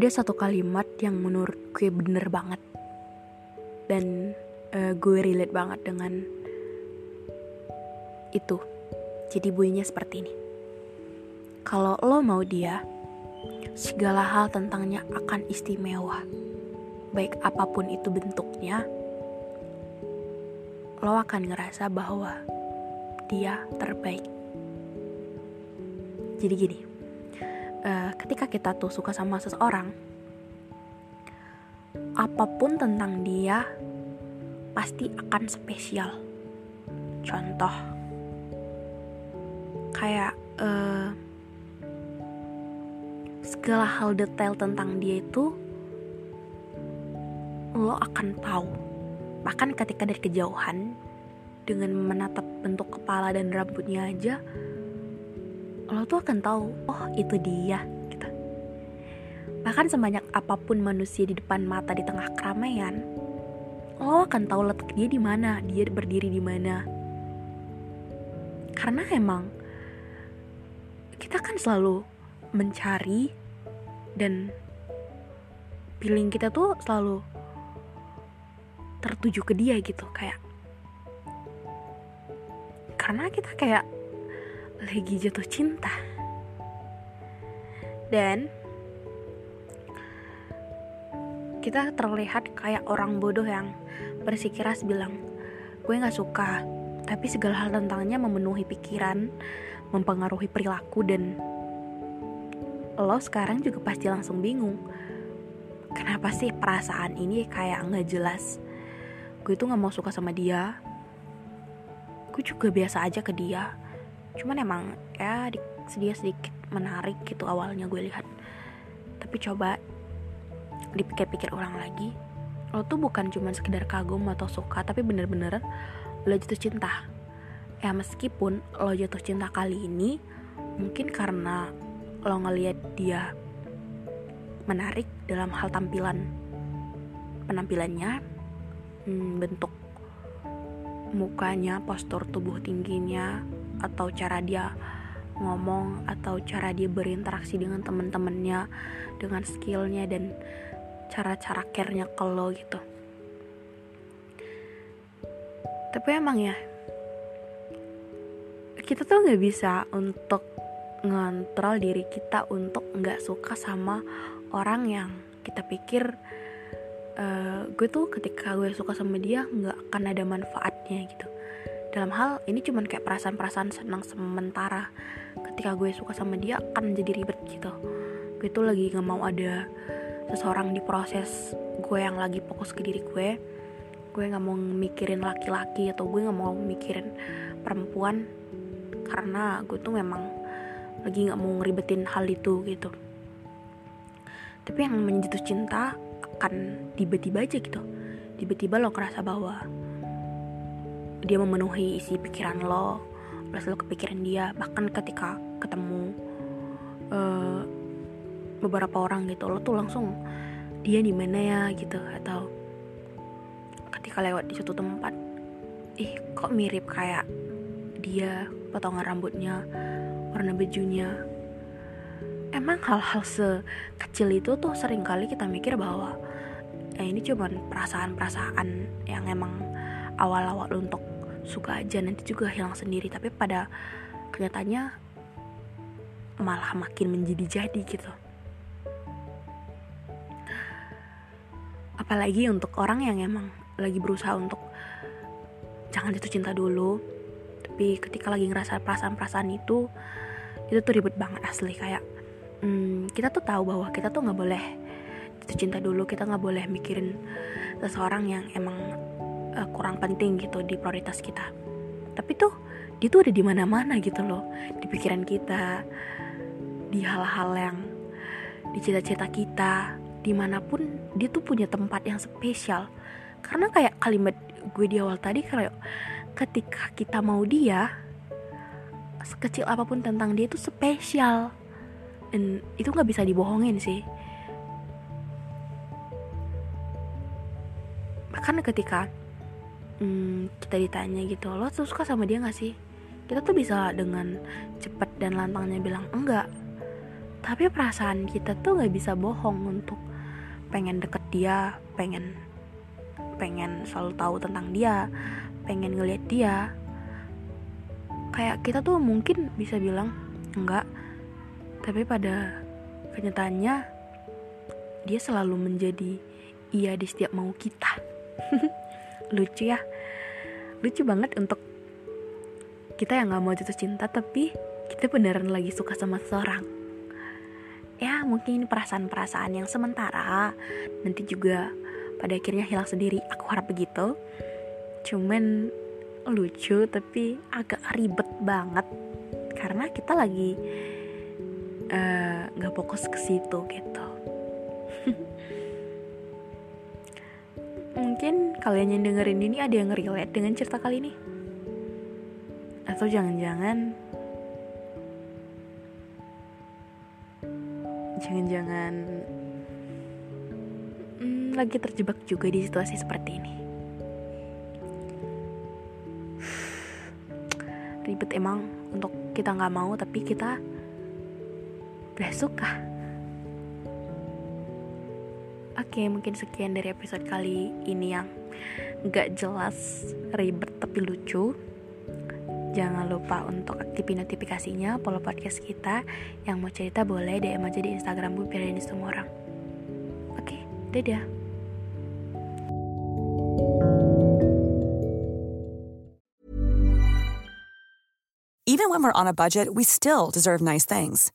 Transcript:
Ada satu kalimat yang menurut gue bener banget. Dan uh, gue relate banget dengan itu. Jadi bunyinya seperti ini. Kalau lo mau dia segala hal tentangnya akan istimewa. Baik apa pun itu bentuknya lo akan ngerasa bahwa dia terbaik. Jadi gini uh, ketika kita tuh suka sama seseorang, apa pun tentang dia pasti akan spesial. Contoh, kayak uh, segala hal detail tentang dia itu lo akan tahu. Bahkan ketika dari kejauhan, dengan menatap bentuk kepala dan rambutnya aja, lo tuh akan tahu oh itu dia gitu. Bahkan sebanyak apa pun manusia di depan mata di tengah keramaian lo akan tahu letak dia di mana dia berdiri di mana. Karena emang kita kan selalu mencari dan feeling kita tuh selalu tertuju ke dia gitu kayak. Karena kita kayak lagi jatuh cinta. Dan kita terlihat kayak orang bodoh yang bersikeras bilang gue gak suka. Tapi segala hal tentangnya memenuhi pikiran mempengaruhi perilaku dan lo sekarang juga pasti langsung bingung kenapa sih perasaan ini kayak nggak jelas? Gue tuh nggak mau suka sama dia. Gue juga biasa aja ke dia cuman emang ya di, sedikit menarik gitu awalnya gue lihat. Tapi coba dipikir-pikir ulang lagi lo tuh bukan cuman sekedar kagum atau suka tapi bener-bener lo jatuh cinta. Ya meskipun lo jatuh cinta kali ini mungkin karena lo ngelihat dia menarik dalam hal tampilan penampilannya hmm, bentuk mukanya postur tubuh tingginya atau cara dia ngomong atau cara dia berinteraksi dengan temen-temennya dengan skillnya dan cara-cara care-nya ke lo gitu. Tapi emang ya kita tuh nggak bisa untuk ngontrol diri kita untuk nggak suka sama orang yang kita pikir uh, gue tuh ketika gue suka sama dia nggak akan ada manfaatnya gitu dalam hal ini cuman kayak perasaan-perasaan senang sementara. Ketika gue suka sama dia akan jadi ribet gitu. Gue tuh lagi nggak mau ada seseorang di proses gue yang lagi fokus ke diri gue. Gue nggak mau mikirin laki-laki atau gue nggak mau mikirin perempuan. Karena gue tuh memang lagi nggak mau ngeribetin hal itu gitu. Tapi yang namanya jatuh cinta akan tiba-tiba aja gitu. Tiba-tiba lo ngerasa bahwa dia memenuhi isi pikiran lo lo selalu kepikiran dia bahkan ketika ketemu uh, beberapa orang gitu lo tuh langsung dia di mana ya? gitu atau ketika lewat di suatu tempat ih kok mirip kayak dia potongan rambutnya warna bajunya? Emang hal-hal sekecil itu tuh sering kali kita mikir bahwa eh, ini cuma perasaan-perasaan yang emang awal-awal untuk suka aja nanti juga hilang sendiri. Tapi pada kenyataannya malah makin menjadi-jadi gitu. Apalagi untuk orang yang emang lagi berusaha untuk jangan jatuh cinta dulu tapi ketika lagi ngerasa perasaan-perasaan itu itu tuh ribet banget asli. Kayak hmm, kita tuh tahu bahwa kita tuh nggak boleh jatuh cinta dulu kita nggak boleh mikirin seseorang yang emang uh, kurang penting gitu di prioritas kita. Tapi tuh dia tuh ada di mana-mana gitu loh. Di pikiran kita di hal-hal yang di cita-cita kita di mana pun dia tuh punya tempat yang spesial. Karena kayak kalimat gue di awal tadi kayak ketika kita mau dia sekecil apa pun tentang dia itu spesial. Dan itu nggak bisa dibohongin sih. Bahkan ketika hmm, kita ditanya gitu lo tuh suka sama dia nggak sih? Kita tuh bisa dengan cepat dan lantangnya bilang enggak. Tapi perasaan kita tuh nggak bisa bohong untuk pengen deket dia pengen pengen selalu tahu tentang dia pengen ngeliat dia. Kayak kita tuh mungkin bisa bilang enggak. Tapi pada kenyataannya dia selalu menjadi iya di setiap mau kita. Lucu ya lucu banget untuk kita yang nggak mau jatuh cinta tapi kita beneran lagi suka sama seseorang. Ya mungkin perasaan-perasaan yang sementara. Nanti juga pada akhirnya hilang sendiri. Aku harap begitu. Cuman lucu tapi agak ribet banget. Karena kita lagi eh, nggak uh, fokus ke situ gitu mungkin kalian yang dengerin ini ada yang relate dengan cerita kali ini? Atau jangan-jangan jangan-jangan hmm, lagi terjebak juga di situasi seperti ini? Ribet emang untuk kita nggak mau tapi kita udah suka oke mungkin sekian dari episode kali ini yang nggak jelas ribet tapi lucu Jangan lupa untuk aktifin notifikasinya, follow podcast kita. Yang mau cerita boleh DM aja di Instagram gue biar ini semua orang. Oke, dadah. Even when we're on a budget, we still deserve nice things.